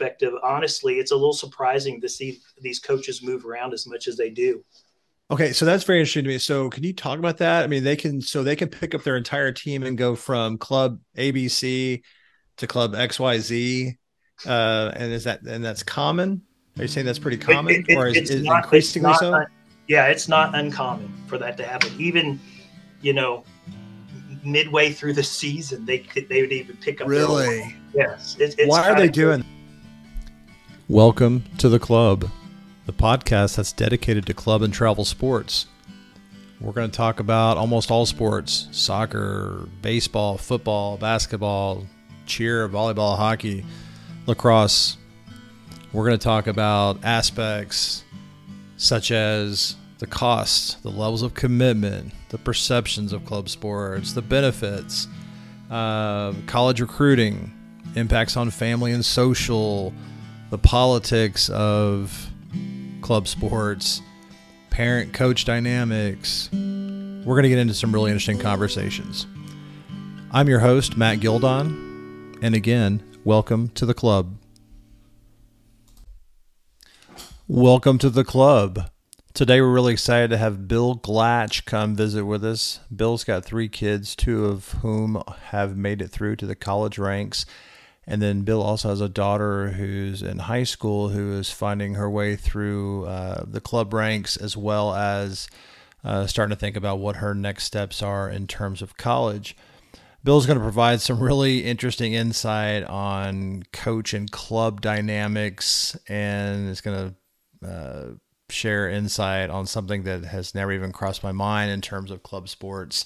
perspective, honestly, it's a little surprising to see these coaches move around as much as they do. Okay, so that's very interesting to me. So, can you talk about that? I mean, they can so they can pick up their entire team and go from club ABC to club XYZ, uh, and is that and that's common? Are you saying that's pretty common, it, it, or is, it's is not, increasingly it's so? not, yeah, it's not uncommon for that to happen. Even, you know, midway through the season, they could they would even pick up. Really? Yes. It, it's Why are they doing? Welcome to the club, the podcast that's dedicated to club and travel sports. We're going to talk about almost all sports soccer, baseball, football, basketball, cheer, volleyball, hockey, lacrosse. We're going to talk about aspects such as the costs, the levels of commitment, the perceptions of club sports, the benefits, uh, college recruiting, impacts on family and social, the politics of club sports, parent coach dynamics. We're going to get into some really interesting conversations. I'm your host, Matt Gildon, and again, welcome to the club. Welcome to the club. Today, we're really excited to have Bill Glatch come visit with us. Bill's got three kids, two of whom have made it through to the college ranks. And then Bill also has a daughter who's in high school who is finding her way through uh, the club ranks as well as uh, starting to think about what her next steps are in terms of college. Bill's going to provide some really interesting insight on coach and club dynamics and is going to uh, share insight on something that has never even crossed my mind in terms of club sports.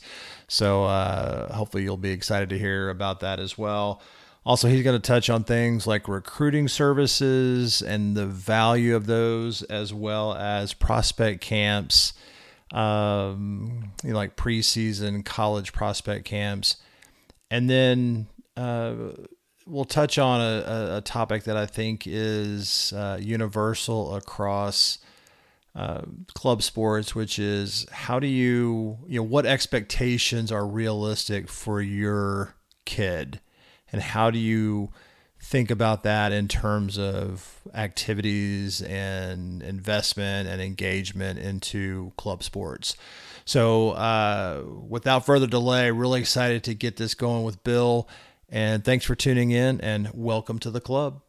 So uh, hopefully you'll be excited to hear about that as well. Also, he's going to touch on things like recruiting services and the value of those, as well as prospect camps, um, you know, like preseason college prospect camps. And then uh, we'll touch on a, a, topic that I think is uh, universal across uh, club sports, which is how do you, you know, what expectations are realistic for your kid? And how do you think about that in terms of activities and investment and engagement into club sports. So, uh, without further delay, really excited to get this going with Bill. And thanks for tuning in and welcome to the club.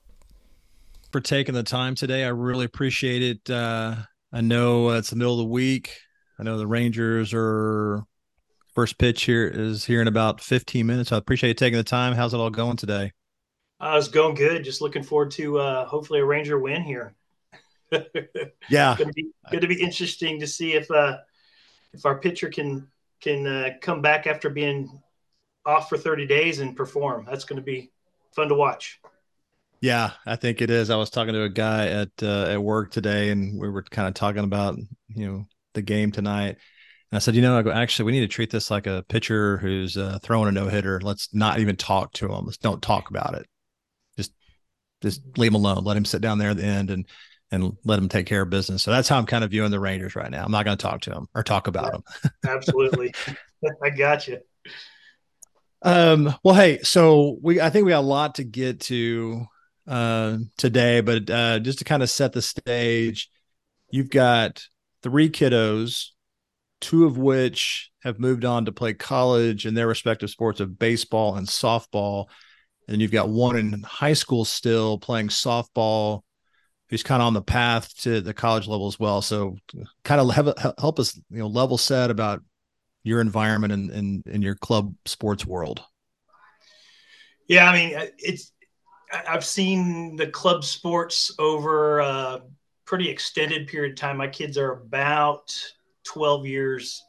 For taking the time today, I really appreciate it. Uh, I know it's the middle of the week. I know the Rangers are First pitch here is here in about 15 minutes. I appreciate you taking the time. How's it all going today? Uh, it's going good. Just looking forward to uh, hopefully a Ranger win here. yeah, going to be going to be interesting to see if uh, if our pitcher can can uh, come back after being off for 30 days and perform. That's going to be fun to watch. Yeah, I think it is. I was talking to a guy at uh, at work today, and we were kind of talking about you know the game tonight and I said, you know, I go, actually, we need to treat this like a pitcher who's uh, throwing a no hitter. Let's not even talk to him. Let's don't talk about it. Just, just leave him alone. Let him sit down there at the end and and let him take care of business. So that's how I'm kind of viewing the Rangers right now. I'm not going to talk to him or talk about yeah, them. absolutely, I got you. Um. Well, hey. So we, I think we got a lot to get to uh, today, but uh, just to kind of set the stage, you've got three kiddos two of which have moved on to play college in their respective sports of baseball and softball. And you've got one in high school still playing softball, who's kind of on the path to the college level as well. So, kind of have, help us, you know, level set about your environment and in, in, in your club sports world. Yeah, I mean, uh, it's I've seen the club sports over a pretty extended period of time. My kids are about 12 years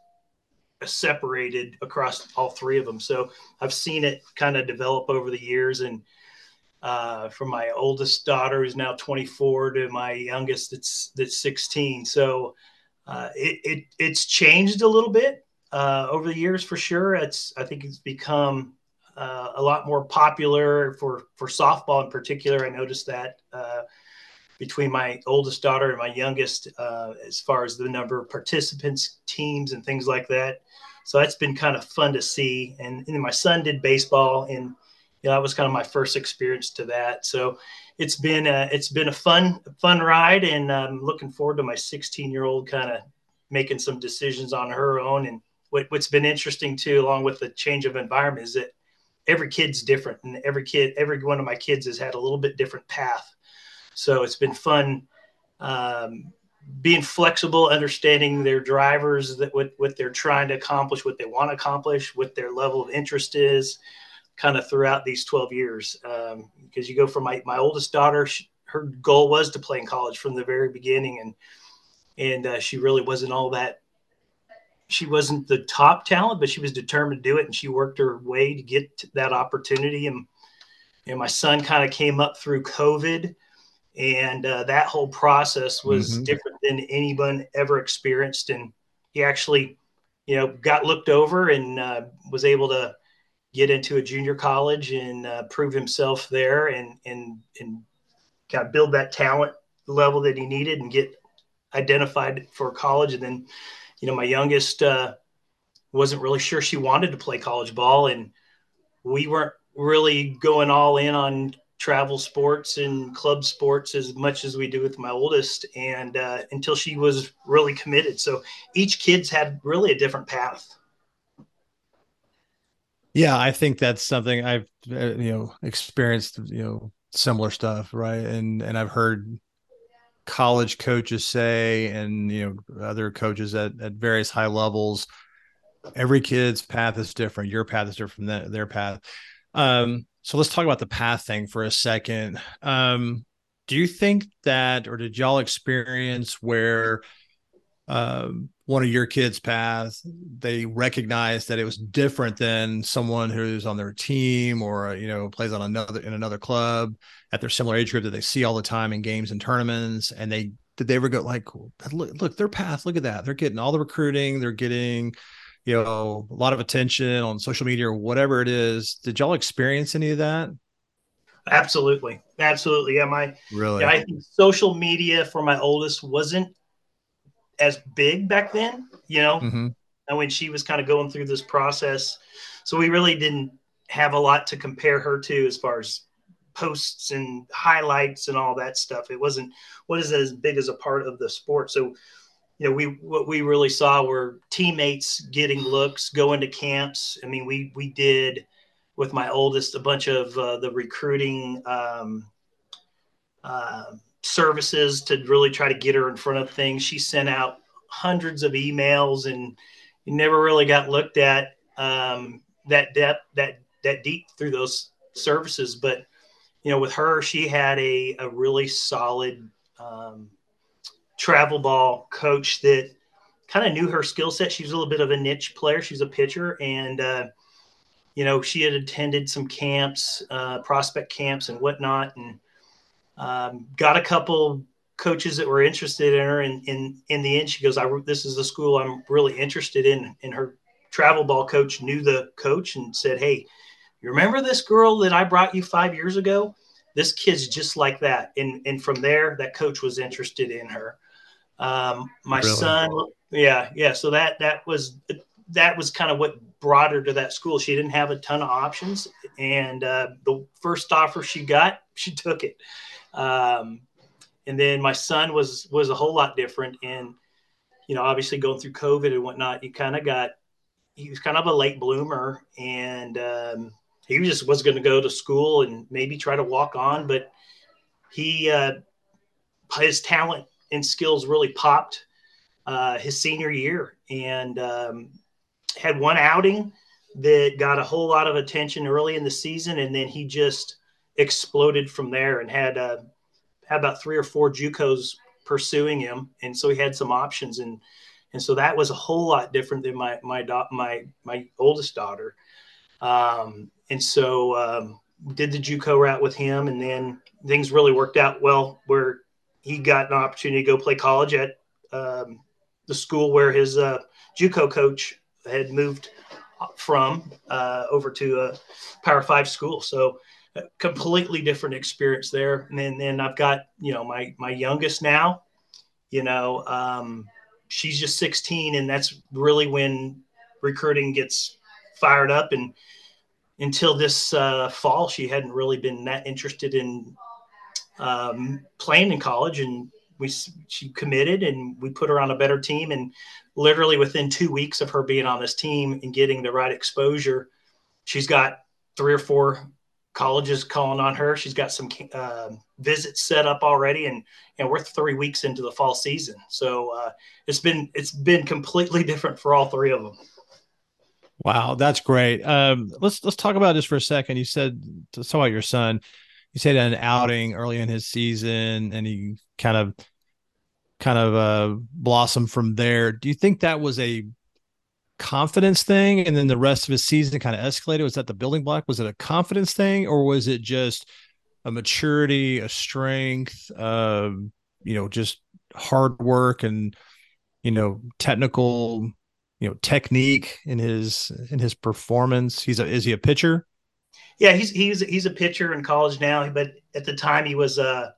separated across all three of them. So I've seen it kind of develop over the years. And uh, from my oldest daughter, who's now 24, to my youngest, that's that's 16. So uh, it, it it's changed a little bit uh, over the years for sure. It's I think it's become uh, a lot more popular for for softball in particular. I noticed that uh, between my oldest daughter and my youngest uh, as far as the number of participants, teams, and things like that. So that's been kind of fun to see. And, and my son did baseball, and you know, that was kind of my first experience to that. So it's been a, it's been a fun fun ride, and I'm looking forward to my 16 year old kind of making some decisions on her own. And what, what's been interesting too, along with the change of environment, is that every kid's different, and every kid, every one of my kids has had a little bit different path. So it's been fun um, being flexible, understanding their drivers, that what, what they're trying to accomplish, what they want to accomplish, what their level of interest is, kind of throughout these 12 years. Um, because you go from my, my oldest daughter, she, her goal was to play in college from the very beginning, and and uh, she really wasn't all that. She wasn't the top talent, but she was determined to do it, and she worked her way to get that opportunity. And and my son kind of came up through COVID and uh, that whole process was mm-hmm. different than anyone ever experienced. And he actually you know got looked over and uh, was able to get into a junior college and uh, prove himself there and and and kind of build that talent level that he needed and get identified for college. And then you know my youngest uh, wasn't really sure she wanted to play college ball. And we weren't really going all in on travel sports and club sports as much as we do with my oldest and uh, until she was really committed. So each kid's had really a different path. Yeah i think that's something i've uh, you know experienced you know similar stuff right? And and i've heard college coaches say and you know other coaches at, at various high levels every kid's path is different. Your path is different from their, their path. Um so let's talk about the path thing for a second. Um, do you think that, or did y'all experience where um, one of your kids' path, they recognized that it was different than someone who's on their team or you know plays on another in another club at their similar age group that they see all the time in games and tournaments, and they did they ever go like, look, look their path, look at that, they're getting all the recruiting, they're getting you know a lot of attention on social media or whatever it is. Did y'all experience any of that? Absolutely. Absolutely. Yeah my really? yeah, i think social media for my oldest wasn't as big back then you know? Mm-hmm. and when she was kind of going through this process. So we really didn't have a lot to compare her to as far as posts and highlights and all that stuff. It wasn't what is as big as a part of the sport. So you know, we what we really saw were teammates getting looks, going to camps. I mean, we we did with my oldest a bunch of uh, the recruiting um, uh, services to really try to get her in front of things. She sent out hundreds of emails and never really got looked at um, that depth that that deep through those services. But you know, with her, she had a a really solid um, travel ball coach that kind of knew her skill set. She was a little bit of a niche player. She was a pitcher, and uh, you know she had attended some camps, uh, prospect camps, and whatnot, and um, got a couple coaches that were interested in her. And in in the end, she goes, "I this is the school I'm really interested in." And her travel ball coach knew the coach and said, "Hey, you remember this girl that I brought you five years ago?" This kid's just like that, and and from there, that coach was interested in her. Um, my really? son, yeah, yeah. So that that was that was kind of what brought her to that school. She didn't have a ton of options, and uh, the first offer she got, she took it. Um, and then my son was was a whole lot different, and you know, obviously going through COVID and whatnot, he kind of got he was kind of a late bloomer, and um, he just was going to go to school and maybe try to walk on, but he uh, his talent and skills really popped uh, his senior year. And um, had one outing that got a whole lot of attention early in the season, and then he just exploded from there and had uh, had about three or four JUCOs pursuing him, and so he had some options. And and so that was a whole lot different than my my my my oldest daughter, um, and so um, did the JUCO route with him, and then things really worked out well where he got an opportunity to go play college at um, the school where his uh, JUCO coach had moved from uh, over to a Power Five school. So a completely different experience there. And then, then I've got you know my my youngest now. You know, um, she's just 16, and that's really when recruiting gets fired up. And until this uh, fall, she hadn't really been that interested in um, playing in college, and we she committed, and we put her on a better team. And literally within two weeks of her being on this team and getting the right exposure, she's got three or four colleges calling on her. She's got some uh, visits set up already, and and we're three weeks into the fall season. So uh, it's been it's been completely different for all three of them. Wow, that's great. Um, let's let's talk about this for a second. You said to talk about your son. You said an outing early in his season, and he kind of kind of uh, blossomed from there. Do you think that was a confidence thing, and then the rest of his season kind of escalated? Was that the building block? Was it a confidence thing, or was it just a maturity, a strength, uh, you know, just hard work and you know technical you know technique in his in his performance he's a is he a pitcher yeah he's he's he's a pitcher in college now but at the time he was uh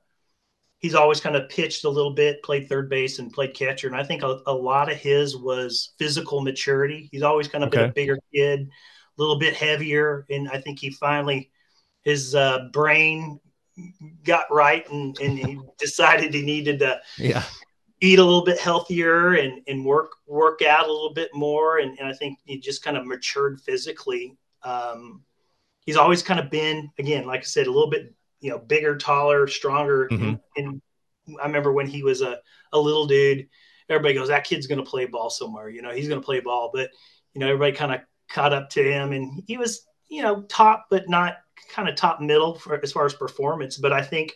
he's always kind of pitched a little bit played third base and played catcher and i think a, a lot of his was physical maturity he's always kind of okay. been a bigger kid a little bit heavier and i think he finally his uh, brain got right and, and he decided he needed to yeah eat a little bit healthier and, and work work out a little bit more and, and I think he just kind of matured physically. Um, he's always kind of been again, like I said, a little bit you know bigger, taller, stronger. Mm-hmm. And, and, I remember when he was a, a little dude, everybody goes, that kid's going to play ball somewhere. You know, he's going to play ball, but you know everybody kind of caught up to him, and he was you know top, but not kind of top middle for as far as performance. But I think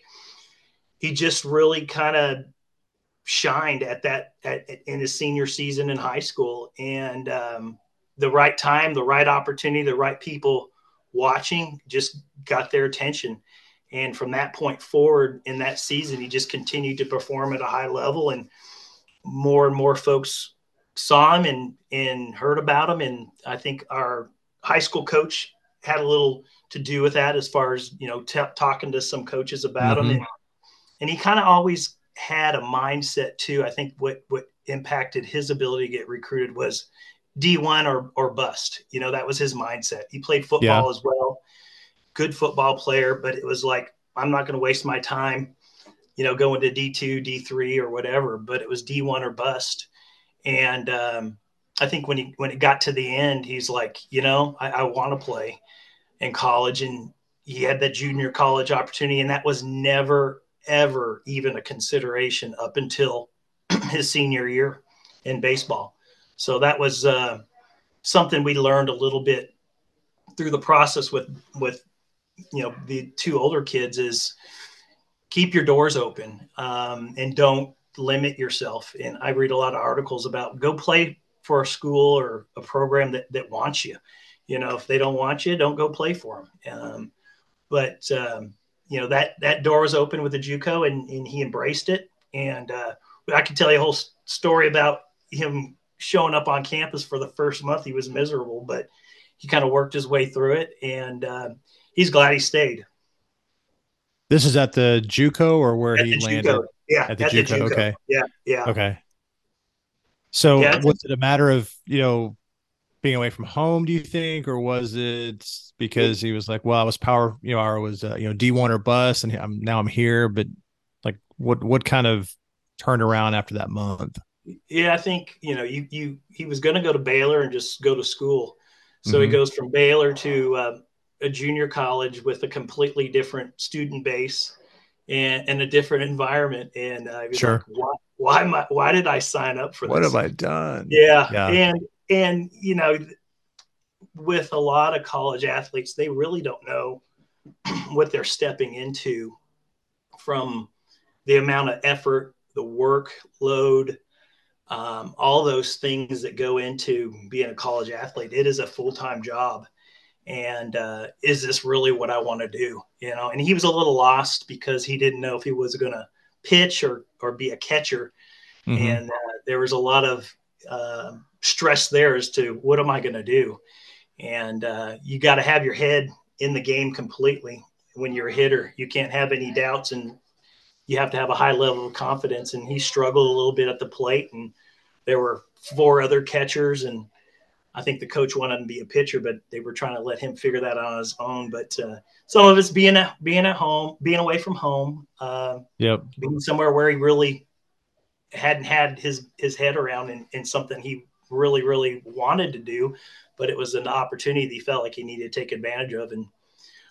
he just really kind of shined at that at, in his senior season in high school and um, the right time the right opportunity the right people watching just got their attention and from that point forward in that season he just continued to perform at a high level and more and more folks saw him and and heard about him and i think our high school coach had a little to do with that as far as you know t- talking to some coaches about mm-hmm. him and, and he kind of always had a mindset too. I think what what impacted his ability to get recruited was D1 or or bust. You know, that was his mindset. He played football yeah. as well. Good football player, but it was like I'm not going to waste my time, you know, going to D2, D3 or whatever, but it was D1 or bust. And um, I think when he when it got to the end, he's like, you know, I, I want to play in college and he had that junior college opportunity and that was never ever even a consideration up until his senior year in baseball. So that was uh, something we learned a little bit through the process with with you know the two older kids is keep your doors open um, and don't limit yourself. And I read a lot of articles about go play for a school or a program that that wants you. You know, if they don't want you, don't go play for them. Um, but um, you know that that door was open with the JUCO, and, and he embraced it. And uh, I can tell you a whole story about him showing up on campus for the first month. He was miserable, but he kind of worked his way through it, and uh, he's glad he stayed. This is at the JUCO or where at he landed? JUCO. Yeah, at the, at JUCO. the JUCO. Okay. Yeah, yeah. Okay. So yeah, was it a matter of you know being away from home? Do you think, or was it because he was like, well, I was power, you know, I was, uh, you know, D1 or bus and I'm now I'm here, but like what, what kind of turned around after that month? Yeah, I think, you know, you, you, he was going to go to Baylor and just go to school. So mm-hmm. he goes from Baylor to uh, a junior college with a completely different student base and, and a different environment. And uh, sure. Like, why, why, am I, why did I sign up for what this? What have I done? Yeah. yeah. And, and, you know, with a lot of college athletes, they really don't know what they're stepping into from the amount of effort, the workload, um, all those things that go into being a college athlete. It is a full time job. And uh, is this really what I want to do? You know, and he was a little lost because he didn't know if he was going to pitch or or be a catcher. Mm-hmm. And uh, there was a lot of uh, stress there as to what am I going to do? and uh, you got to have your head in the game completely when you're a hitter. You can't have any doubts, and you have to have a high level of confidence. And he struggled a little bit at the plate, and there were four other catchers, and I think the coach wanted him to be a pitcher, but they were trying to let him figure that out on his own. But uh, some of it's being at being at home, being away from home, uh, yep, being somewhere where he really hadn't had his his head around in, in something he really really wanted to do, but it was an opportunity that he felt like he needed to take advantage of, and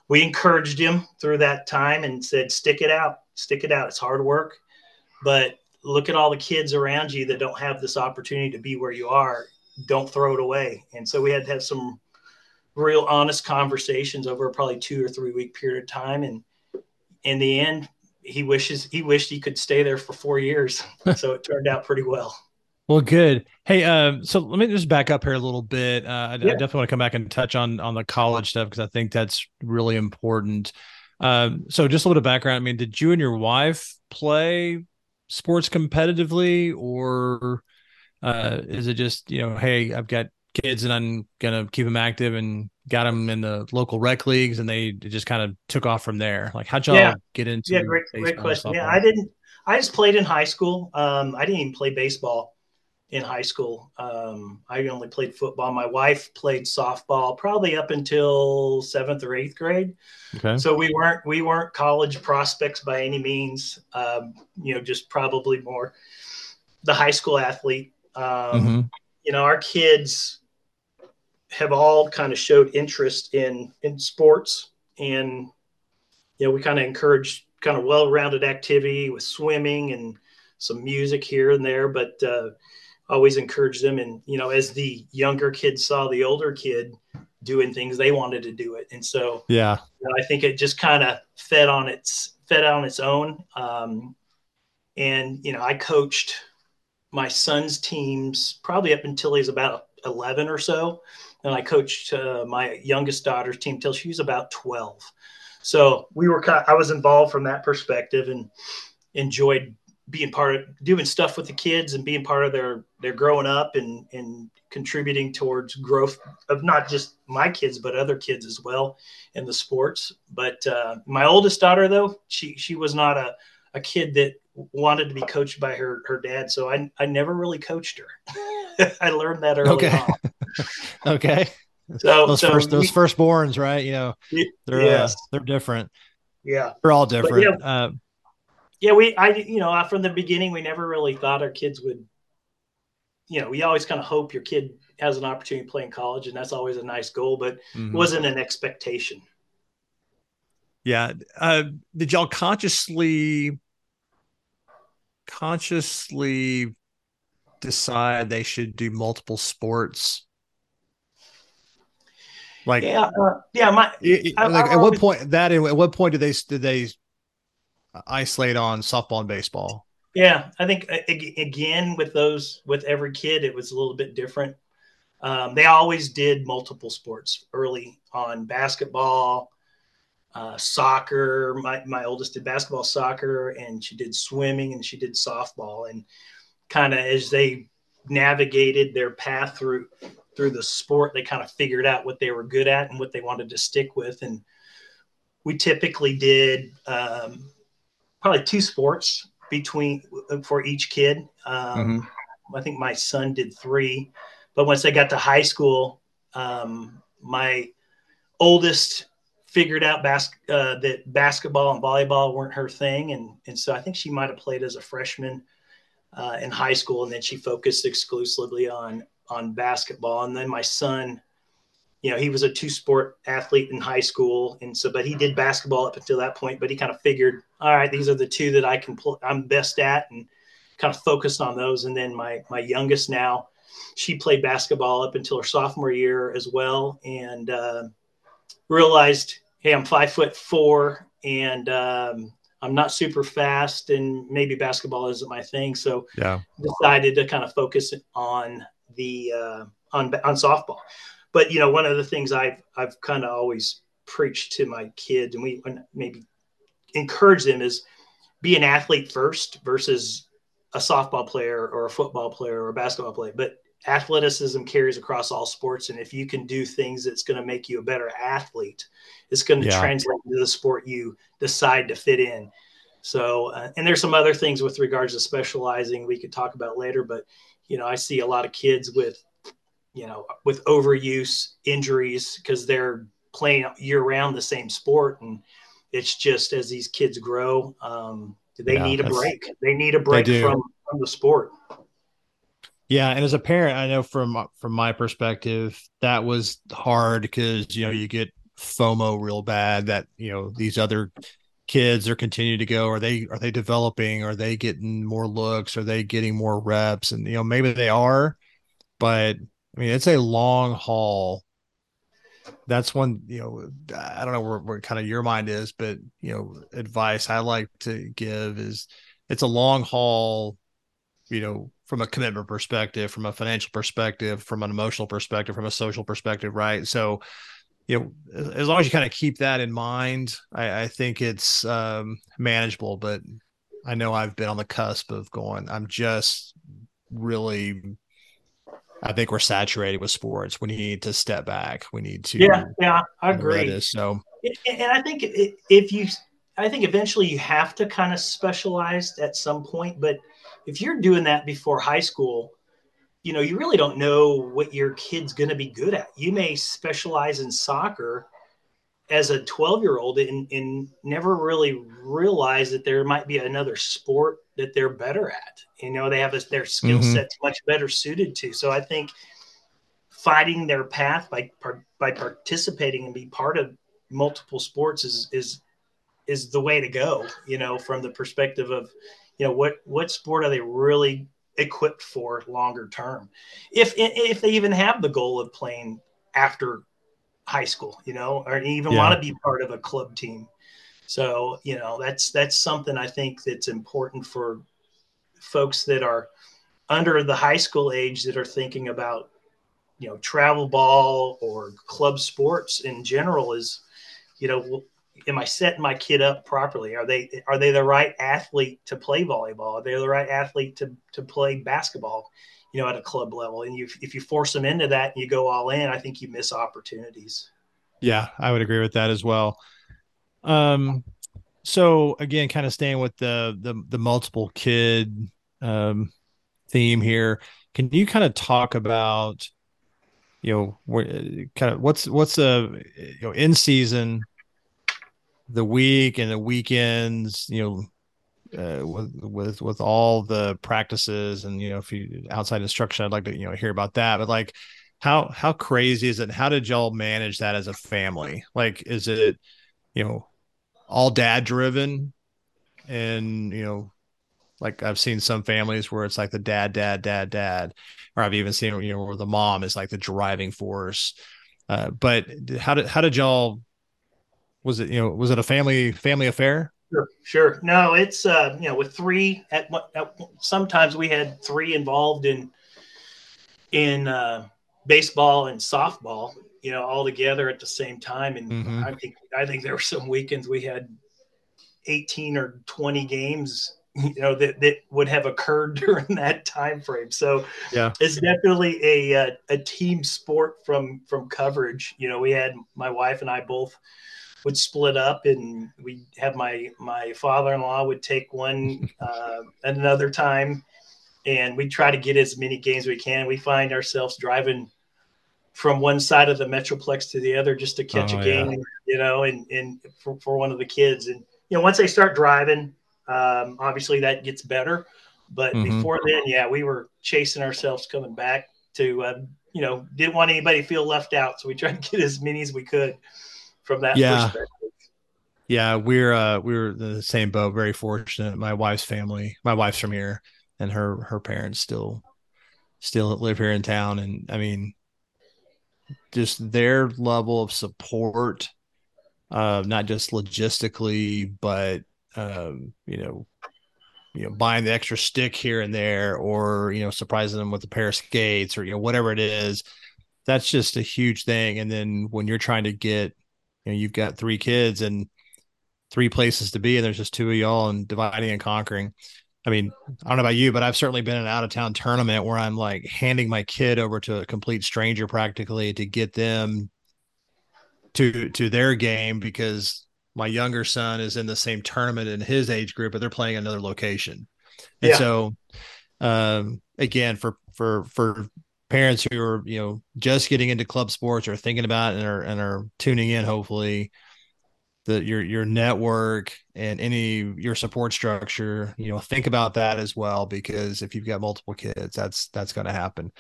we encouraged him through that time and said, "Stick it out, stick it out. It's hard work, but look at all the kids around you that don't have this opportunity to be where you are don't throw it away. And so we had to have some real honest conversations over probably two or three week period of time. And in the end, he wishes he wished he could stay there for four years. so it turned out pretty well. Well, good. Hey, um, so let me just back up here a little bit. Uh, I, yeah. I, definitely want to come back and touch on on the college stuff because I think that's really important. Um, so just a little bit of background. I mean, did you and your wife play sports competitively, or uh, is it just you know, hey, I've got kids and I'm gonna keep them active and got them in the local rec leagues, and they just kind of took off from there. Like, how'd y'all yeah. get into? Yeah, great, great question. Yeah, I didn't. I just played in high school. Um, I didn't even play baseball in high school. Um, I only played football. My wife played softball probably up until seventh or eighth grade. Okay. So we weren't we weren't college prospects by any means. Um, you know, just probably more the high school athlete. Um, mm-hmm. You know, our kids have all kind of showed interest in in sports, and you know, we kind of encourage kind of well-rounded activity with swimming and some music here and there, but uh, always encourage them. And you know, as the younger kids saw the older kid doing things, they wanted to do it, and so yeah, you know, I think it just kind of fed on its fed on its own. Um, and you know, I coached my son's teams probably up until he's about 11 or so. And I coached uh, my youngest daughter's team till she was about 12. So we were, I was involved from that perspective and enjoyed being part of doing stuff with the kids and being part of their, their growing up and, and contributing towards growth of not just my kids, but other kids as well in the sports. But uh, my oldest daughter, though, she, she was not a, a kid that wanted to be coached by her her dad, so I I never really coached her. I learned that early okay. on. okay. So those so first those we, firstborns, right? You know, they're uh, yes. uh, they're different. Yeah, they're all different. Yeah, uh, yeah, we I you know from the beginning we never really thought our kids would. You know, we always kind of hope your kid has an opportunity to play in college, and that's always a nice goal, but mm-hmm. wasn't an expectation. Yeah. Uh, did y'all consciously consciously decide they should do multiple sports? Like yeah, uh, yeah. My like I, I at what point that at what point did they did they isolate on softball and baseball? Yeah, I think again with those with every kid it was a little bit different. Um, they always did multiple sports early on basketball, uh, soccer. My, my oldest did basketball, soccer, and she did swimming and she did softball. And kind of as they navigated their path through through the sport, they kind of figured out what they were good at and what they wanted to stick with. And we typically did um, probably two sports between for each kid. Um, mm-hmm. I think my son did three, but once they got to high school, um, my oldest figured out bas- uh, that basketball and volleyball weren't her thing, and and so I think she might have played as a freshman uh, in high school, and then she focused exclusively on on basketball. And then my son, you know, he was a two sport athlete in high school, and so but he did basketball up until that point. But he kind of figured, all right, these are the two that I can pl- I'm best at, and kind of focused on those. And then my my youngest now, she played basketball up until her sophomore year as well, and uh, realized hey, I'm five foot four and um, I'm not super fast, and maybe basketball isn't my thing. So yeah, decided to kind of focus on the uh, on on softball. But you know, one of the things I've I've kind of always preached to my kids, and we maybe encourage them is be an athlete first versus a softball player or a football player or a basketball player. But athleticism carries across all sports and if you can do things that's going to make you a better athlete it's going to yeah. translate to the sport you decide to fit in so uh, and there's some other things with regards to specializing we could talk about later but you know i see a lot of kids with you know, with overuse, injuries, because they're playing year round the same sport. And it's just as these kids grow, um, they yeah, need a break. They need a break from, from the sport. Yeah, and as a parent, I know from from my perspective that was hard because you know you get FOMO real bad that you know these other kids are continuing to go are they are they developing are they getting more looks are they getting more reps and you know maybe they are but i mean it's a long haul that's one you know i don't know where, where kind of your mind is but you know advice i like to give is it's a long haul you know from a commitment perspective from a financial perspective from an emotional perspective from a social perspective right so you know, as long as you kind of keep that in mind, I, I think it's um, manageable. But I know I've been on the cusp of going. I'm just really. I think we're saturated with sports. We need to step back. We need to. Yeah, yeah, I agree. This, so, and I think if you, I think eventually you have to kind of specialize at some point. But if you're doing that before high school, you know, you really don't know what your kid's going to be good at. You may specialize in soccer as a 12 year old and, and never really realize that there might be another sport that they're better at. You know, they have a, their skill mm-hmm. set's much better suited to. So I think finding their path by by participating and be part of multiple sports is is is the way to go. You know, from the perspective of you know what what sport are they really equipped for longer term if if they even have the goal of playing after high school you know or even yeah. want to be part of a club team so you know that's that's something i think that's important for folks that are under the high school age that are thinking about you know travel ball or club sports in general is you know am I setting my kid up properly? Are they are they the right athlete to play volleyball? Are they the right athlete to to play basketball? You know, at a club level, and you if you force them into that and you go all in, I think you miss opportunities. Yeah, I would agree with that as well. Um, so again, kind of staying with the the the multiple kid um theme here, can you kind of talk about you know where kind of what's what's a you know in season the week and the weekends, you know, uh, with with with all the practices and you know if you outside instruction, I'd like to you know hear about that. But like, how how crazy is it? How did y'all manage that as a family? Like, is it you know all dad driven, and you know like I've seen some families where it's like the dad, dad, dad, dad, or I've even seen you know where the mom is like the driving force. Uh, but how did how did y'all was it you know was it a family family affair sure sure. No it's uh you know with three at, at sometimes we had three involved in in uh baseball and softball you know all together at the same time. And mm-hmm. i think i think there were some weekends we had 18 or 20 games you know that, that would have occurred during that time frame. So yeah. it's definitely a, a, a team sport from from coverage. You know we had my wife and i both would split up and we'd have my my father-in-law would take one uh, another time. And we try to get as many games we can. We find ourselves driving from one side of the metroplex to the other just to catch oh, a game yeah. you know and and for, for one of the kids. And you know once they start driving um, obviously that gets better. But mm-hmm. before then yeah we were chasing ourselves coming back to uh, you know didn't want anybody to feel left out. So we tried to get as many as we could from that yeah. perspective. Yeah, we're uh we're the same boat. Very fortunate. My wife's family, my wife's from here, and her her parents still still live here in town. And I mean, just their level of support, uh, not just logistically, but um, you know, you know, buying the extra stick here and there, or you know, surprising them with a pair of skates, or you know, whatever it is. That's just a huge thing. And then when you're trying to get you know you've got three kids and three places to be and there's just two of y'all and dividing and conquering i mean i don't know about you but i've certainly been in an out of town tournament where i'm like handing my kid over to a complete stranger practically to get them to to their game because my younger son is in the same tournament in his age group but they're playing another location and yeah. so um again for for for parents who are you know just getting into club sports or thinking about and are and are tuning in hopefully the your your network and any your support structure you know think about that as well because if you've got multiple kids that's that's going to happen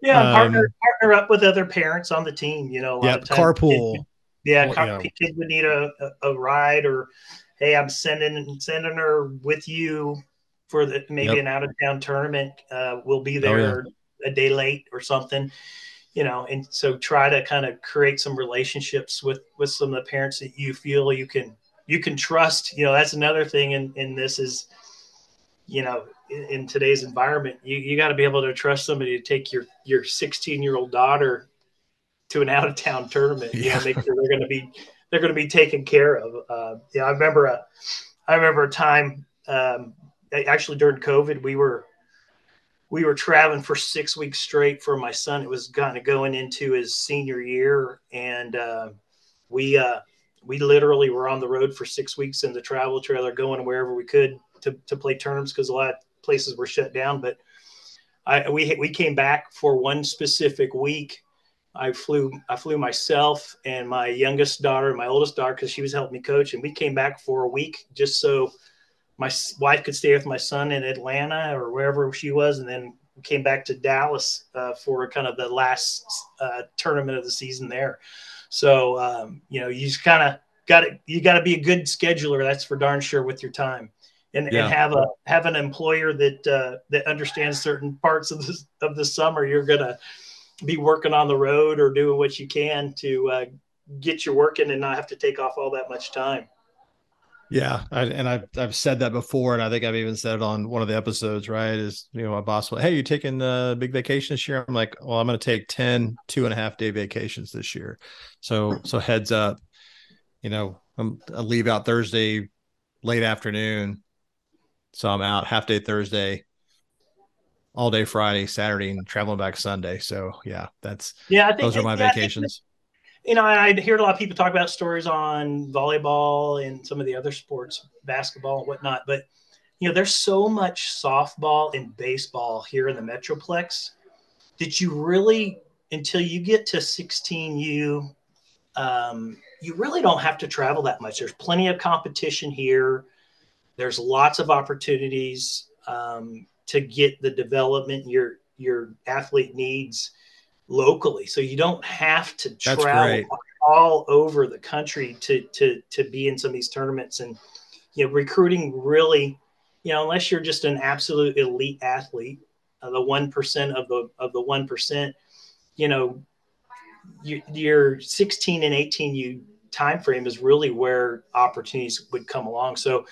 yeah um, partner partner up with other parents on the team you know yeah carpool yeah well, kids would need a, a, ride or hey i'm sending sending her with you for the maybe yep. an out of town tournament uh, we'll be there oh, yeah. A day late or something you know and so try to kind of create some relationships with with some of the parents that you feel you can you can trust you know that's another thing in in this is you know in, in today's environment you, you got to be able to trust somebody to take your your 16 year old daughter to an out of town tournament yeah. you know make sure they're going to be they're going to be taken care of uh, yeah i remember a i remember a time um, actually during covid we were we were traveling for six weeks straight for my son. It was kind of going into his senior year, and uh, we uh, we literally were on the road for six weeks in the travel trailer, going wherever we could to, to play tournaments because a lot of places were shut down. But I, we we came back for one specific week. I flew I flew myself and my youngest daughter, and my oldest daughter, because she was helping me coach, and we came back for a week just so my wife could stay with my son in Atlanta or wherever she was, and then came back to Dallas uh, for kind of the last uh, tournament of the season there. So um, you know, you just kind of got to you got to be a good scheduler. That's for darn sure with your time, and, yeah. and have a have an employer that uh, that understands certain parts of the of the summer. You're gonna be working on the road or doing what you can to uh, get your work in and not have to take off all that much time. Yeah, I, and I've I've said that before, and I think I've even said it on one of the episodes. Right? Is you know my boss will, hey, you taking a big vacation this year? I'm like, well, I'm going to take 10 two and a half day vacations this year. So so heads up, you know, I'm, I leave out Thursday late afternoon, so I'm out half day Thursday, all day Friday, Saturday, and traveling back Sunday. So yeah, that's yeah, I think those are my yeah, vacations you know, I hear a lot of people talk about stories on volleyball and some of the other sports, basketball and whatnot, but you know, there's so much softball and baseball here in the Metroplex that you really, until you get to 16U, um, you really don't have to travel that much. There's plenty of competition here. There's lots of opportunities um, to get the development your your athlete needs locally. So you don't have to travel all over the country to to to be in some of these tournaments. And you know recruiting really you know unless you're just an absolute elite athlete uh, the 1% of the of the 1% you know you, your 16 and 18U time frame is really where opportunities would come along. So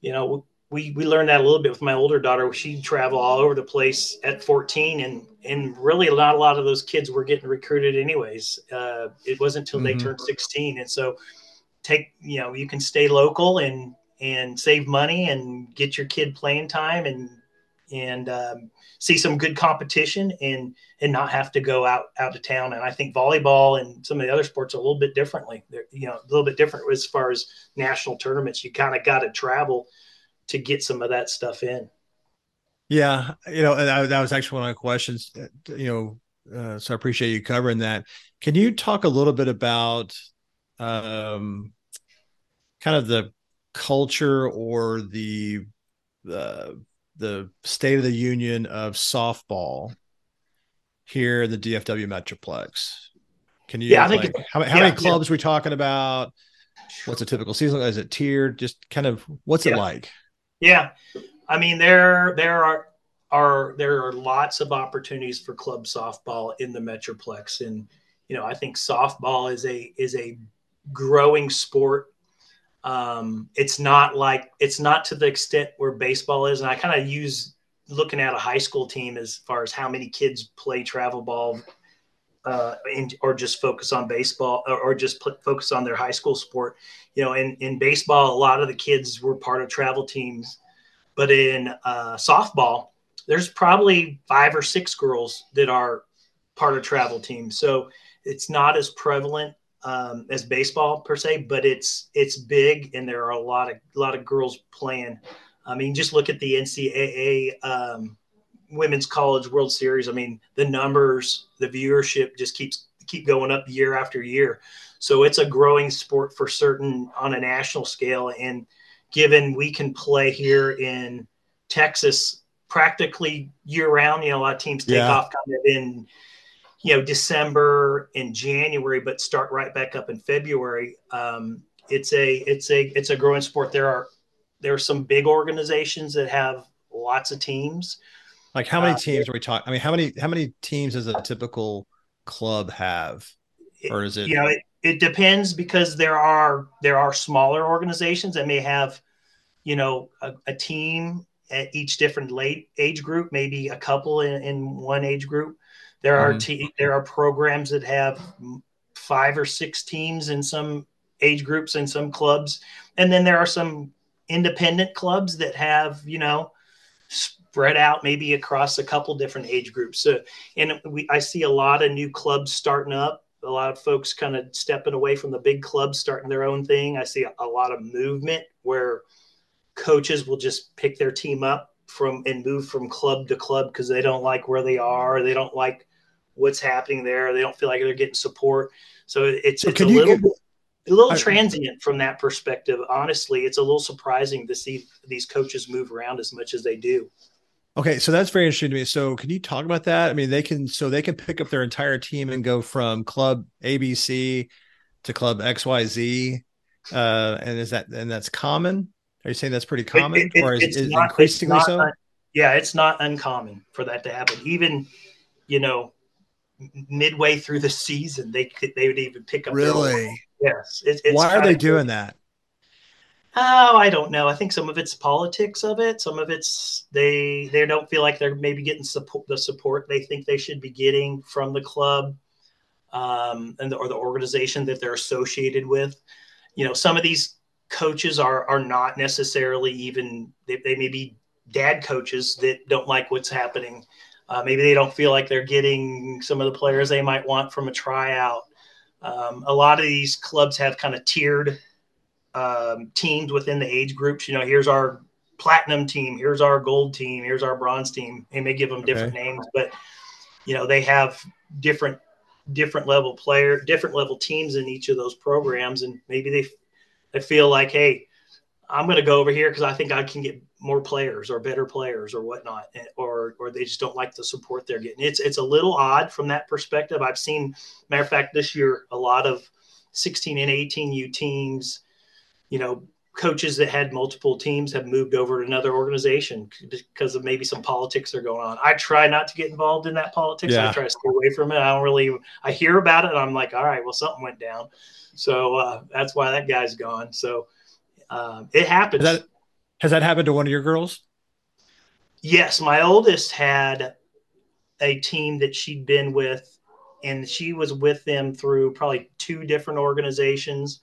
you know we we learned that a little bit with my older daughter. She'd travel all over the place at 14, and and really not a lot of those kids were getting recruited anyways. Uh, it wasn't until mm-hmm. they turned 16, and so take you know you can stay local and and save money and get your kid playing time and and um, see some good competition and and not have to go out out of town. And I think volleyball and some of the other sports are a little bit differently. They're you know a little bit different as far as national tournaments. You kind of got to travel to get some of that stuff in. Yeah, you know, that, that was actually one of my questions. Uh, you know, uh, so I appreciate you covering that. Can you talk a little bit about um, kind of the culture or the the the state of the union of softball here in the DFW Metroplex? Can you? Yeah, I think like, how, how yeah, many clubs yeah. are we talking about? What's a typical season? Is it tiered? Just kind of what's yeah. it like? Yeah, I mean there there are are there are lots of opportunities for club softball in the Metroplex, and you know I think softball is a is a growing sport. Um, it's not like it's not to the extent where baseball is, and I kind of use looking at a high school team as far as how many kids play travel ball uh, in, or just focus on baseball or, or just focus on their high school sport. You know, in, in baseball, a lot of the kids were part of travel teams, but in uh, softball, there's probably five or six girls that are part of travel teams. So it's not as prevalent um, as baseball per se, but it's it's big, and there are a lot of a lot of girls playing. I mean, just look at the NCAA um, women's college World Series. I mean, the numbers, the viewership just keeps keep going up year after year. So it's a growing sport for certain on a national scale. And given we can play here in Texas practically year round, you know, a lot of teams take yeah. off kind of in you know December and January, but start right back up in February. Um, it's a it's a it's a growing sport. There are there are some big organizations that have lots of teams. Like how many uh, teams are we talking? I mean, how many how many teams does a typical club have, or is it? You know, it, it depends because there are there are smaller organizations that may have, you know, a, a team at each different late age group, maybe a couple in, in one age group. There are mm-hmm. there are programs that have five or six teams in some age groups and some clubs, and then there are some independent clubs that have you know spread out maybe across a couple different age groups. So, and we I see a lot of new clubs starting up. A lot of folks kind of stepping away from the big clubs, starting their own thing. I see a, a lot of movement where coaches will just pick their team up from and move from club to club because they don't like where they are. They don't like what's happening there. They don't feel like they're getting support. So it's so it's a little get, a little I, transient from that perspective. Honestly, it's a little surprising to see these coaches move around as much as they do. Okay, so that's very interesting to me. So can you talk about that? I mean, they can so they can pick up their entire team and go from club ABC to club XYZ. Uh, and is that and that's common? Are you saying that's pretty common, it, it, or is, it not, increasingly so? Yeah, it's not uncommon for that to happen. Even, you know, midway through the season, they could they would even pick up. Really? Yes. It, Why are they doing that? Oh, I don't know. I think some of it's politics of it. Some of it's they they don't feel like they're maybe getting support the support they think they should be getting from the club, um, and the, or the organization that they're associated with. You know, some of these coaches are are not necessarily even they, they may be dad coaches that don't like what's happening uh, maybe they don't feel like they're getting some of the players they might want from a tryout. Um, a lot of these clubs have kind of tiered um, teams within the age groups. You know, here's our platinum team, here's our gold team, here's our bronze team. They may give them different okay. names, but you know they have different different level player, different level teams in each of those programs, and maybe they they feel like, hey, I'm going to go over here because I think I can get more players or better players or whatnot, eh, or or they just don't like the support they're getting. It's it's a little odd from that perspective. I've seen, matter of fact, this year a lot of 16 and 18U teams, you know, coaches that had multiple teams have moved over to another organization because of maybe some politics are going on. I try not to get involved in that politics. Yeah. I try to stay away from it. I don't really. I hear about it, and I'm like, all right, well, something went down, so uh, that's why that guy's gone. So. Um, it happens. That, has that happened to one of your girls? Yes, my oldest had a team that she'd been with, and she was with them through probably two different organizations.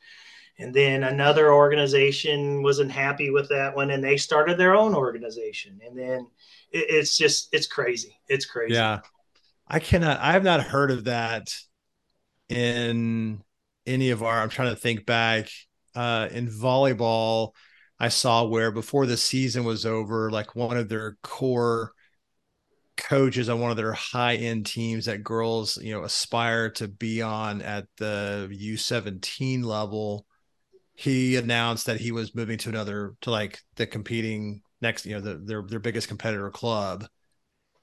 And then another organization wasn't happy with that one, and they started their own organization. And then it, it's just it's crazy. It's crazy. Yeah, I cannot. I have not heard of that in any of our. I'm trying to think back uh, in volleyball I saw where before the season was over, like one of their core coaches on one of their high end teams that girls, you know, aspire to be on at the U17 level, he announced that he was moving to another to like the competing next, you know, the, their their biggest competitor club.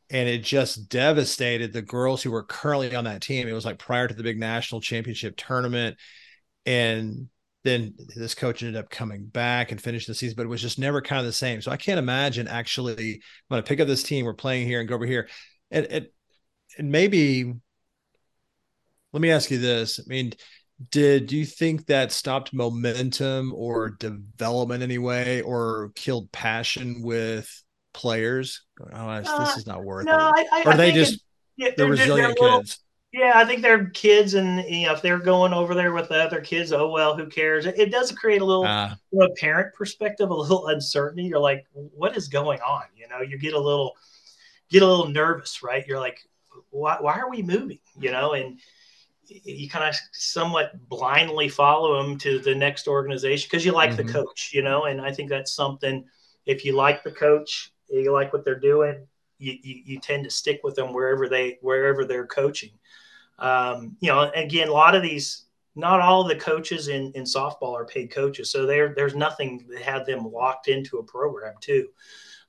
And it just devastated the girls who were currently on that team. It was like prior to the big national championship tournament. And then this coach ended up coming back and finishing the season, but it was just never kind of the same. So I can't imagine actually I'm going to pick up this team. We're playing here and go over here. And, and, and maybe let me ask you this. I mean, did do you think that stopped momentum or development anyway, or killed passion with players? Oh, this uh, is not worth no, it. I, I, or are they just it, yeah, the resilient kids? Yeah, I think they're kids, and you know, if they're going over there with the other kids, oh well, who cares? It, it does create a little, uh, from a parent perspective, a little uncertainty. You're like, what is going on? You know, you get a little, get a little nervous, right? You're like, why, why are we moving? You know, and you kind of somewhat blindly follow them to the next organization because you like mm-hmm. the coach, you know. And I think that's something. If you like the coach, you like what they're doing, you, you, you tend to stick with them wherever they wherever they're coaching. Um, you know, again, a lot of these, not all the coaches in, in softball are paid coaches, so there there's nothing that had them locked into a program too.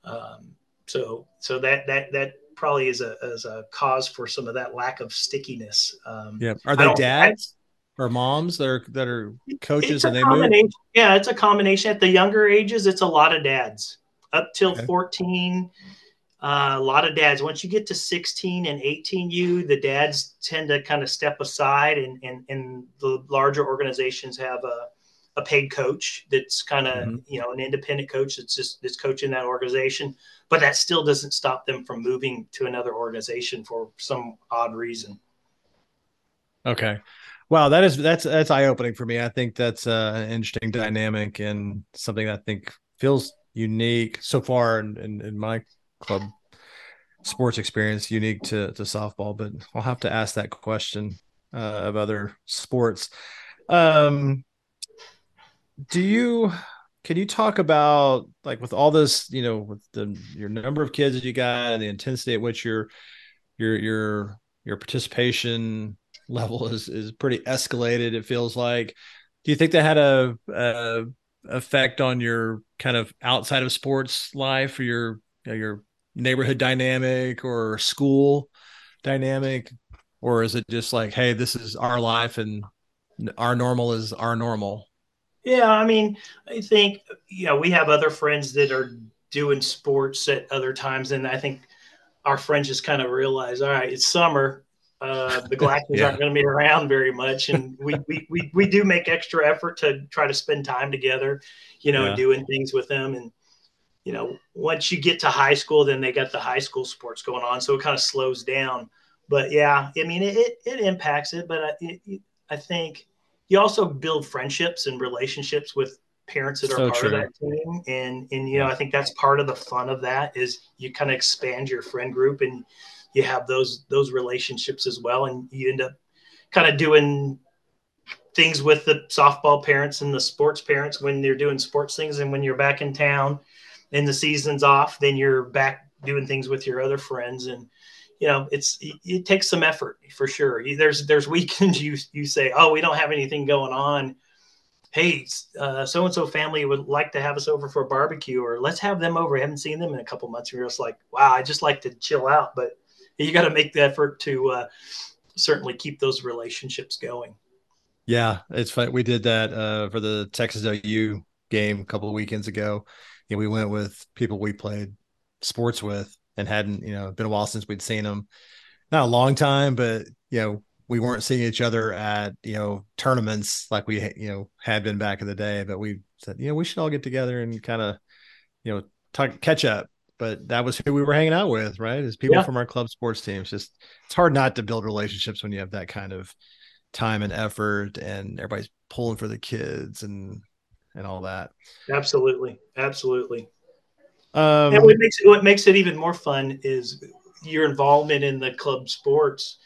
Um, so so that that that probably is a as a cause for some of that lack of stickiness. Um, yeah, are they dads? or moms that are that are coaches and they move? Yeah, it's a combination. At the younger ages, it's a lot of dads. Up till okay. 14, uh, a lot of dads. Once you get to 16 and 18, you the dads tend to kind of step aside, and and, and the larger organizations have a a paid coach that's kind of mm-hmm. you know an independent coach that's just that's coaching that organization but that still doesn't stop them from moving to another organization for some odd reason okay Wow, that is that's that's eye opening for me. I think that's uh, an interesting dynamic and something I think feels unique so far in, in, in, my club sports experience, unique to to softball. But I'll have to ask that question uh, of other sports. Um, do you can you talk about like with all this, you know, with the your number of kids that you got and the intensity at which your your your your participation level is is pretty escalated. It feels like. Do you think that had a, a effect on your kind of outside of sports life, or your you know, your neighborhood dynamic, or school dynamic, or is it just like, hey, this is our life and our normal is our normal? Yeah, I mean, I think you know we have other friends that are doing sports at other times, and I think our friends just kind of realize, all right, it's summer. Uh, the Glatches yeah. aren't going to be around very much, and we, we, we we do make extra effort to try to spend time together, you know, yeah. doing things with them. And you know, once you get to high school, then they got the high school sports going on, so it kind of slows down. But yeah, I mean, it it impacts it, but I, it, I think you also build friendships and relationships with parents that are so part true. of that team. And and you know i think that's part of the fun of that is you kind of expand your friend group and you have those those relationships as well, and you end up kind of doing things with the softball parents and the sports parents when they're doing sports things, and when you're back in town and the season's off, then you're back doing things with your other friends. And you know it's it, it takes some effort for sure there's there's weekends you you say oh we don't have anything going on hey so and so family would like to have us over for a barbecue or let's have them over I haven't seen them in a couple months and you're just like wow i just like to chill out but you got to make the effort to uh, certainly keep those relationships going. Yeah, it's fun. We did that uh, for the Texas OU game a couple of weekends ago. Know, we went with people we played sports with and hadn't, you know, been a while since we'd seen them. Not a long time, but you know, we weren't seeing each other at you know tournaments like we you know had been back in the day. But we said, you know, we should all get together and kind of you know talk catch up but that was who we were hanging out with, right? Is people yeah. from our club sports teams. Just it's hard not to build relationships when you have that kind of time and effort and everybody's pulling for the kids and and all that. Absolutely. Absolutely. Um, and what makes it what makes it even more fun is your involvement in the club sports.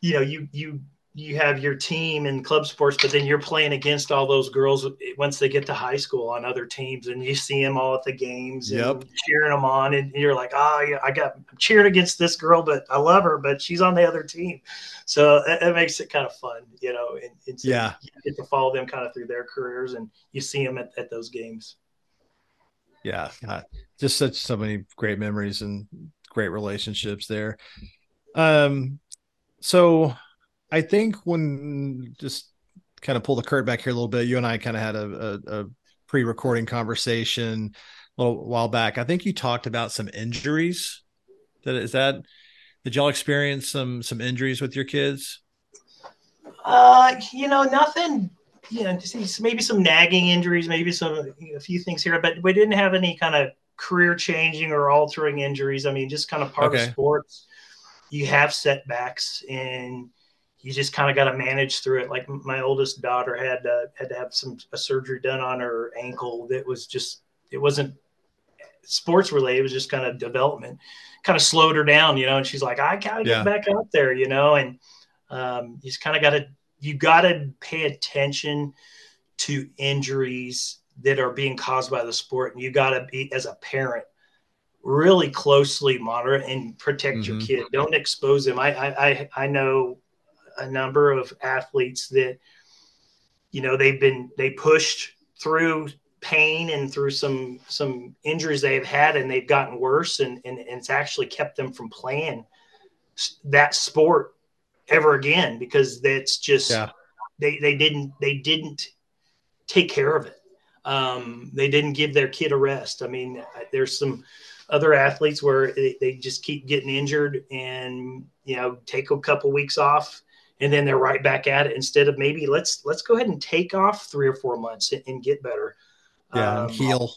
You know, you you you have your team in club sports, but then you're playing against all those girls once they get to high school on other teams, and you see them all at the games yep. and cheering them on, and you're like, oh, yeah, I got I'm cheering against this girl, but I love her, but she's on the other team, so it, it makes it kind of fun, you know. And, and so yeah, you get to follow them kind of through their careers, and you see them at, at those games. Yeah, just such so many great memories and great relationships there. Um, so I think when just kind of pull the curtain back here a little bit, you and I kind of had a, a, a pre-recording conversation a little while back. I think you talked about some injuries. That is that did y'all experience some some injuries with your kids? Uh, you know, nothing. You know, maybe some nagging injuries, maybe some a few things here, but we didn't have any kind of career changing or altering injuries. I mean, just kind of part okay. of sports. You have setbacks, and you just kind of got to manage through it. Like my oldest daughter had uh, had to have some a surgery done on her ankle that was just it wasn't sports related. It was just kind of development, kind of slowed her down, you know. And she's like, I gotta get yeah. back out there, you know. And um, you just kind of got to you got to pay attention to injuries that are being caused by the sport, and you got to be as a parent really closely monitor and protect mm-hmm. your kid. Don't expose them. I, I I know a number of athletes that you know they've been they pushed through pain and through some some injuries they've had and they've gotten worse and, and, and it's actually kept them from playing that sport ever again because that's just yeah. they they didn't they didn't take care of it. Um, they didn't give their kid a rest. I mean there's some other athletes where they, they just keep getting injured and you know take a couple weeks off and then they're right back at it instead of maybe let's let's go ahead and take off three or four months and, and get better. Yeah um, heal.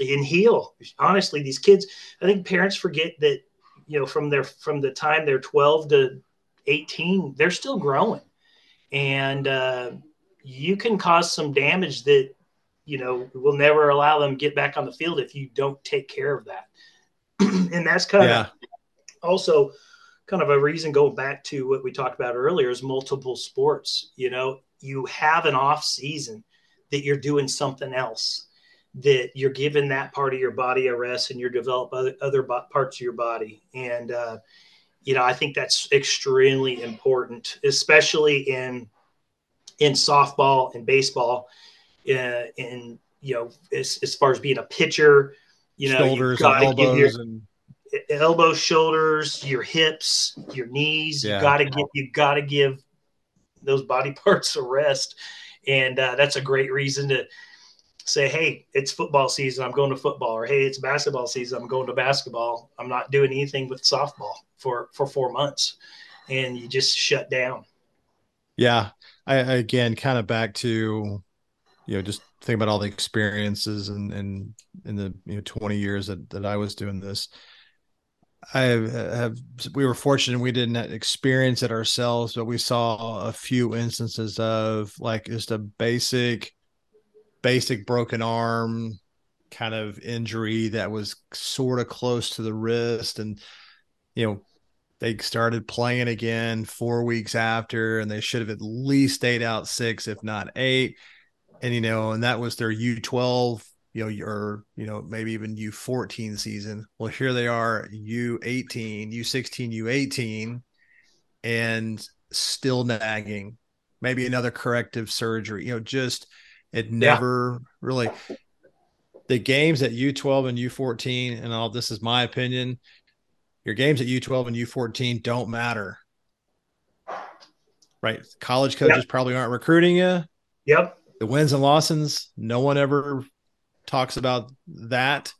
and heal. Honestly these kids i think parents forget that you know from their from the time they're 12 to 18 they're still growing. And uh, you can cause some damage that you know will never allow them to get back on the field if you don't take care of that. And that's kind yeah. of also kind of a reason going back to what we talked about earlier is multiple sports you know. You have an off season that you're doing something else that you're giving that part of your body a rest and you're develop other, other parts of your body. And uh, you know i think that's extremely important especially in in softball and baseball uh, in you know as, as far as being a pitcher you know shoulders elbows your, and elbows shoulders your hips your knees yeah. you got to get you got to give those body parts a rest and uh, that's a great reason to say, hey, it's football season, I'm going to football, or hey, it's basketball season, I'm going to basketball. I'm not doing anything with softball for for four months, and you just shut down. Yeah, I again kind of back to, you know, just think about all the experiences and and in the you know 20 years that that I was doing this. I have we were fortunate we didn't experience it ourselves, but we saw a few instances of like just a basic basic broken arm kind of injury that was sort of close to the wrist and you know they started playing again four weeks after and they should have at least stayed out six if not eight. And you know and that was their u12 you know or you know maybe even u14 season. Well here they are u18 u16 u18 and still nagging. Maybe another corrective surgery you know just it never yeah. really the games at U12 and U14, and all this is my opinion. Your games at U12 and U14 don't matter. Right. College coaches yep. probably aren't recruiting you. Yep. The wins and losses, no one ever talks about that.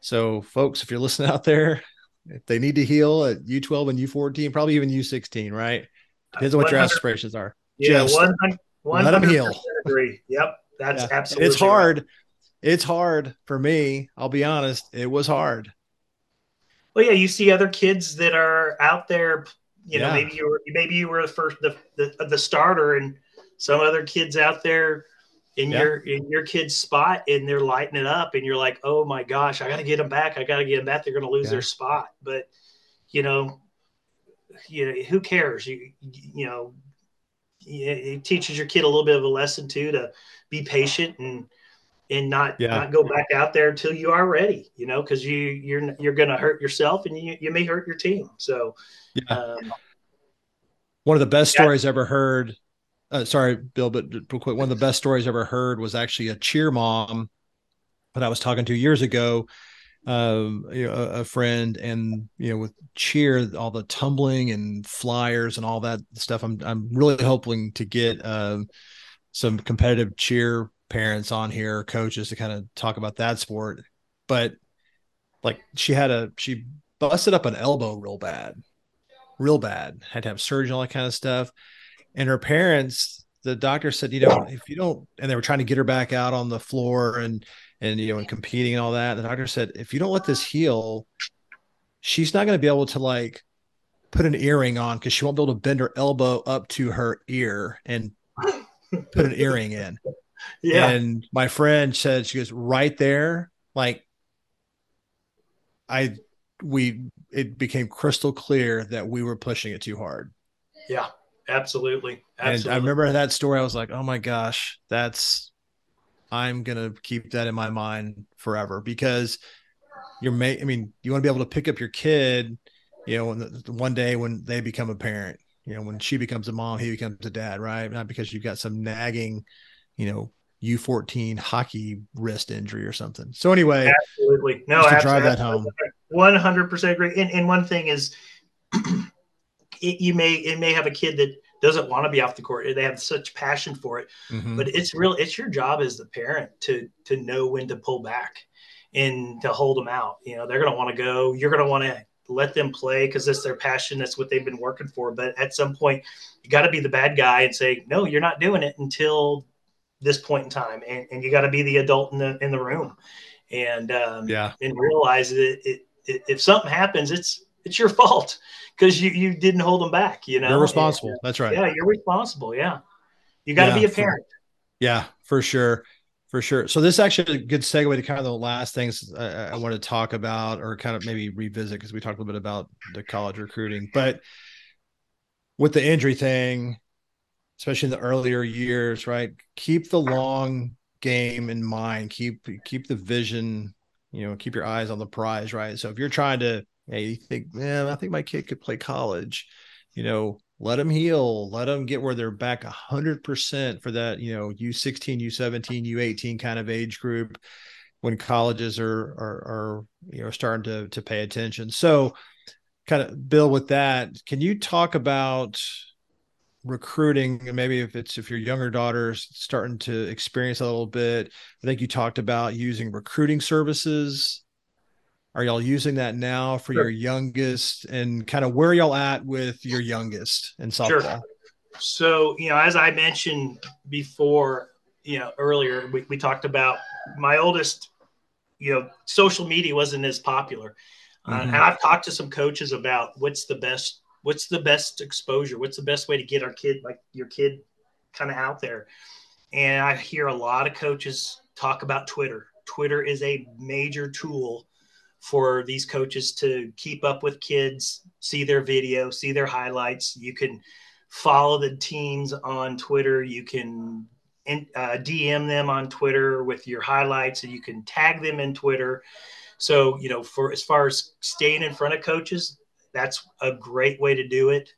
So, folks, if you're listening out there, if they need to heal at U12 and U14, probably even U16, right? Depends on what your aspirations are. Yeah, Just, 100, let them heal. Agree. Yep, that's yeah. absolutely. It's hard. Right. It's hard for me. I'll be honest. It was hard. Well, yeah, you see other kids that are out there. You know, yeah. maybe you were maybe you were the first the, the the starter, and some other kids out there in yeah. your in your kid's spot, and they're lighting it up, and you're like, oh my gosh, I got to get them back. I got to get them back. They're going to lose their spot, but you know, you know, who cares? You you know, it teaches your kid a little bit of a lesson too to be patient and and not yeah. not go back out there until you are ready you know because you you're you're going to hurt yourself and you, you may hurt your team so yeah. Um, one of the best yeah. stories ever heard uh, sorry bill but real quick one of the best stories ever heard was actually a cheer mom that i was talking to years ago um, you know, a, a, friend and you know with cheer all the tumbling and flyers and all that stuff i'm i'm really hoping to get um, some competitive cheer parents on here coaches to kind of talk about that sport. But like she had a she busted up an elbow real bad real bad had to have surgery all that kind of stuff. And her parents the doctor said you know if you don't and they were trying to get her back out on the floor and and you know and competing and all that the doctor said if you don't let this heal she's not going to be able to like put an earring on because she won't be able to bend her elbow up to her ear and put an earring in. Yeah. And my friend said she goes right there like i we it became crystal clear that we were pushing it too hard. Yeah absolutely, absolutely. and i remember that story i was like oh my gosh that's I'm gonna keep that in my mind forever because you're may I mean, you want to be able to pick up your kid, you know, the, the one day when they become a parent, you know, when she becomes a mom, he becomes a dad, right? Not because you've got some nagging, you know, U14 hockey wrist injury or something. So anyway, absolutely. No, to drive that home. 100% agree. And, and one thing is it, you may, it may have a kid that doesn't want to be off the court. They have such passion for it, mm-hmm. but it's real. It's your job as the parent to, to know when to pull back and to hold them out. You know, they're going to want to go, you're going to want to let them play because it's their passion. That's what they've been working for. But at some point, you got to be the bad guy and say, no, you're not doing it until this point in time. And, and you got to be the adult in the, in the room and, um, yeah, and realize that it, it, if something happens, it's, it's your fault because you, you didn't hold them back, you know, you're responsible. And, That's right. Yeah. You're responsible. Yeah. You got to yeah, be a parent. For, yeah, for sure for sure. So this is actually a good segue to kind of the last things I, I want to talk about, or kind of maybe revisit because we talked a little bit about the college recruiting. But with the injury thing, especially in the earlier years, right? Keep the long game in mind. Keep keep the vision. You know, keep your eyes on the prize, right? So if you're trying to, hey, you think, man, I think my kid could play college. You know, let them heal, let them get where they're back 100% for that, you know, U16, U17, U18 kind of age group when colleges are are, are you know starting to to pay attention. So kind of Bill with that, can you talk about recruiting and maybe if it's if your younger daughter's starting to experience a little bit i think you talked about using recruiting services are y'all using that now for sure. your youngest and kind of where y'all at with your youngest in softball? Sure. So, you know, as I mentioned before, you know, earlier, we, we talked about my oldest, you know, social media wasn't as popular. Uh, mm-hmm. Uh, and I've talked to some coaches about what's the best, what's the best exposure? What's the best way to get our kid, like your kid kind of out there? And I hear a lot of coaches talk about Twitter. Twitter is a major tool for these coaches to keep up with kids, see their video, see their highlights. You can follow the teams on Twitter. You can uh, DM them on Twitter with your highlights, and you can tag them in Twitter. So, you know, for as far as staying in front of coaches, that's a great way to do it.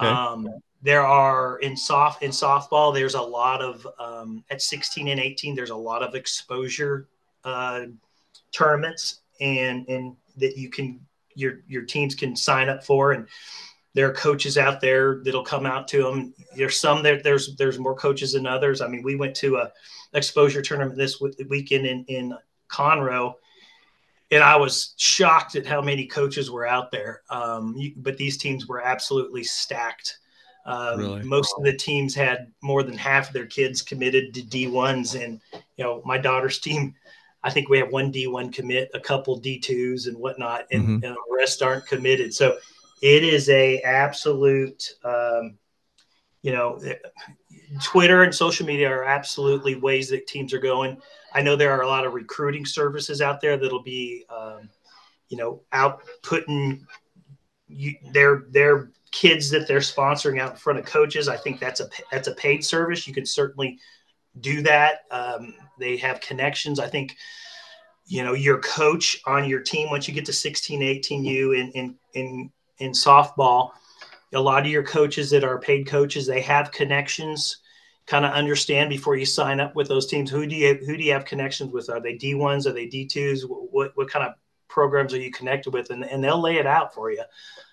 Okay. Um, there are in soft in softball. There's a lot of um, at 16 and 18. There's a lot of exposure uh, tournaments and and that you can your your teams can sign up for and there are coaches out there that'll come out to them. There's some there. There's there's more coaches than others. I mean, we went to a exposure tournament this weekend in in Conroe, and I was shocked at how many coaches were out there. Um, you, but these teams were absolutely stacked. Um, really? Most of the teams had more than half of their kids committed to D1s, and you know, my daughter's team I think we have one D1 commit, a couple D2s and whatnot, and, mm-hmm. and the rest aren't committed. So it is a absolute, um, you know, Twitter and social media are absolutely ways that teams are going. I know there are a lot of recruiting services out there that'll be, um, you know, out putting you, their their kids that they're sponsoring out in front of coaches. I think that's a that's a paid service. You can certainly do that. Um, they have connections. I think, you know, your coach on your team, once you get to 16, 18U in, in, in, in softball, a lot of your coaches that are paid coaches, they have connections kind of understand before you sign up with those teams. Who do you, who do you have connections with? Are they D1s? Are they D2s? What, what kind of programs are you connected with? And, and they'll lay it out for you.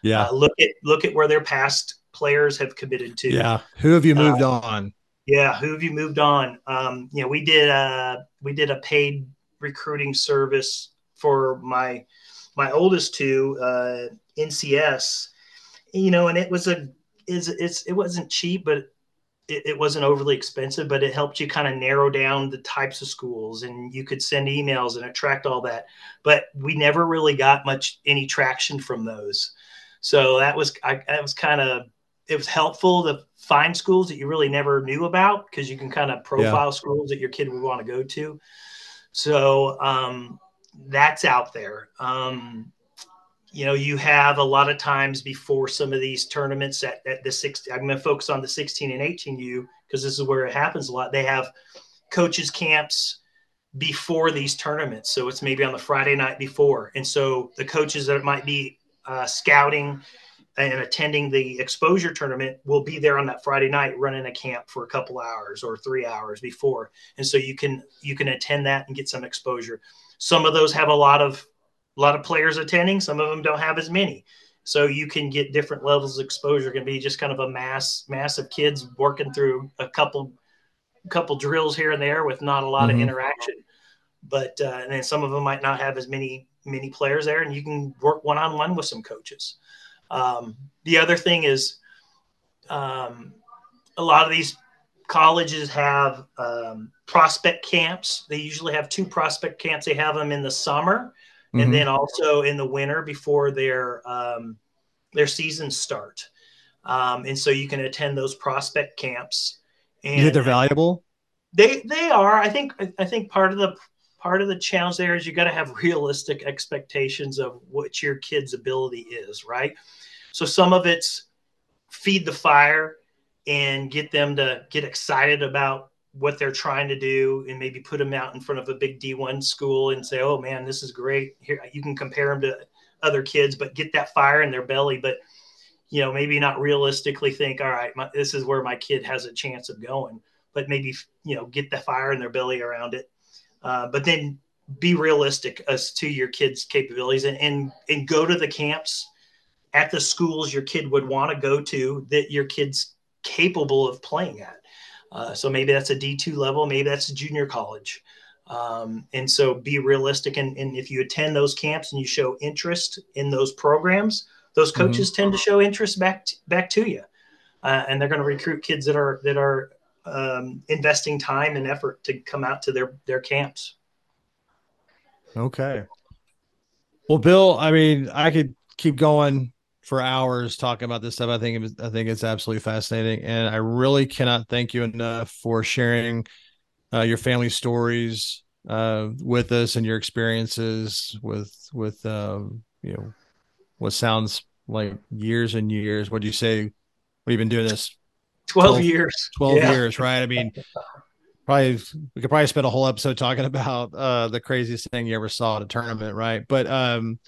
Yeah. Uh, look at, look at where their past players have committed to. Yeah. Who have you moved uh, on? Yeah, who have you moved on? Um, you know, we did a uh, we did a paid recruiting service for my my oldest two uh, NCS. You know, and it was a is it's it wasn't cheap, but it, it wasn't overly expensive. But it helped you kind of narrow down the types of schools, and you could send emails and attract all that. But we never really got much any traction from those. So that was I that was kind of it was helpful to find schools that you really never knew about because you can kind of profile yeah. schools that your kid would want to go to. So um, that's out there. Um, you know, you have a lot of times before some of these tournaments at, at the 16, I'm going to focus on the 16 and 18U because this is where it happens a lot. They have coaches camps before these tournaments. So it's maybe on the Friday night before. And so the coaches that might be uh, scouting and attending the exposure tournament will be there on that Friday night running a camp for a couple hours or three hours before. And so you can you can attend that and get some exposure. Some of those have a lot of a lot of players attending, some of them don't have as many. So you can get different levels of exposure. It can be just kind of a mass mass of kids working through a couple couple drills here and there with not a lot mm-hmm. of interaction. But uh, and then some of them might not have as many many players there, and you can work one on one with some coaches. Um, the other thing is, um, a lot of these colleges have um, prospect camps. They usually have two prospect camps. They have them in the summer, mm-hmm. and then also in the winter before their um, their seasons start. Um, and so you can attend those prospect camps and you think they're valuable? They they are. I think I think part of the part of the challenge there is you got to have realistic expectations of what your kid's ability is, right? So some of it's feed the fire and get them to get excited about what they're trying to do and maybe put them out in front of a big D1 school and say, "Oh man, this is great. Here you can compare them to other kids, but get that fire in their belly, but you know, maybe not realistically think, all right, my, this is where my kid has a chance of going, but maybe, you know, get the fire in their belly around it. Uh, but then be realistic as to your kid's capabilities and, and, and go to the camps at the schools your kid would want to go to that your kid's capable of playing at. Uh, so maybe that's a D2 level, maybe that's a junior college. Um, and so be realistic. And, and if you attend those camps and you show interest in those programs, those mm-hmm. coaches mm-hmm. tend to show interest back to, back to you, uh, and they're going to recruit kids that are that are um, investing time and effort to come out to their their camps. Okay. Well, Bill, I mean, I could keep going for hours talking about this stuff. I think it was, I think it's absolutely fascinating, and I really cannot thank you enough for sharing uh, your family stories uh, with us and your experiences with with um, you know what sounds like years and years. What do you say? We've been doing this 12, 12 years. 12 yeah. years, right? I mean, probably we could probably spend a whole episode talking about uh, the craziest thing you ever saw at a tournament, right? But um,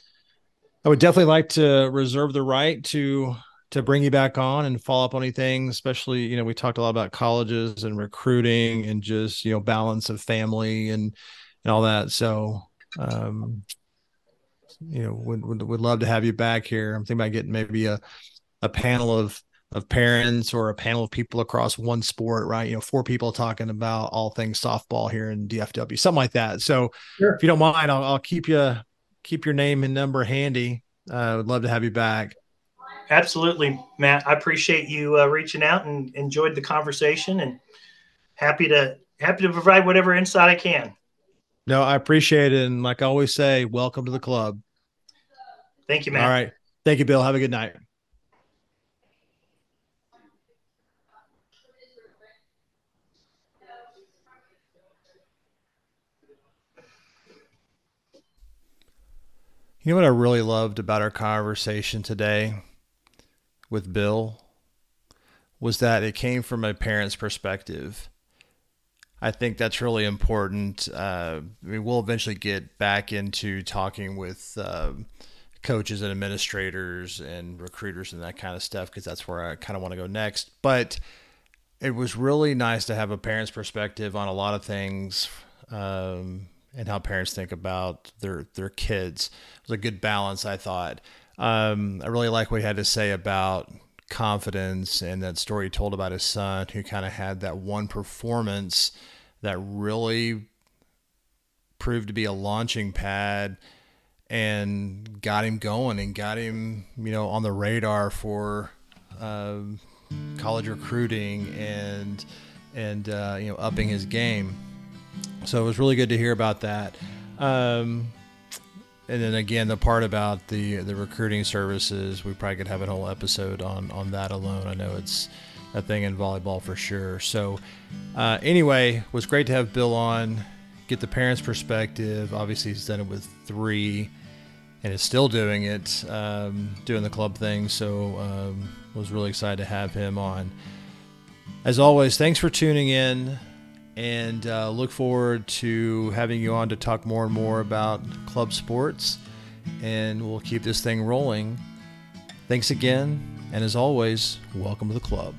I would definitely like to reserve the right to to bring you back on and follow up on anything, especially you know we talked a lot about colleges and recruiting and just you know balance of family and and all that. So um, you know would, would would love to have you back here. I'm thinking about getting maybe a a panel of of parents or a panel of people across one sport, right? You know, four people talking about all things softball here in DFW, something like that. So, sure. if you don't mind, I'll, I'll, keep you keep your name and number handy. Uh, I uh, would love to have you back. Absolutely, Matt. I appreciate you uh, reaching out and enjoyed the conversation, and happy to happy to provide whatever insight I can. No, I appreciate it, and like I always say, welcome to the club. Thank you, man. All right. Thank you, Bill. Have a good night. You know what I really loved about our conversation today with Bill was that it came from a parent's perspective. I think that's really important. Uh, I mean, we'll eventually get back into talking with uh, coaches and administrators and recruiters and that kind of stuff because that's where I kind of want to go next. But it was really nice to have a parent's perspective on a lot of things um, and how parents think about their their kids. It was a good balance, I thought. Um, I really like what he had to say about confidence and that story he told about his son who kind of had that one performance that really proved to be a launching pad and got him going and got him, you know, on the radar for uh, college recruiting and and uh, you know upping his game. So it was really good to hear about that. Um, and then again, the part about the the recruiting services, we probably could have a whole episode on on that alone. I know it's a thing in volleyball for sure. So uh, anyway, was great to have Bill on, get the parents' perspective. Obviously, he's done it with three and is still doing it, um, doing the club thing. So um, was really excited to have him on. As always, thanks for tuning in. And uh, look forward to having you on to talk more and more about club sports. And we'll keep this thing rolling. Thanks again. And as always, welcome to the club.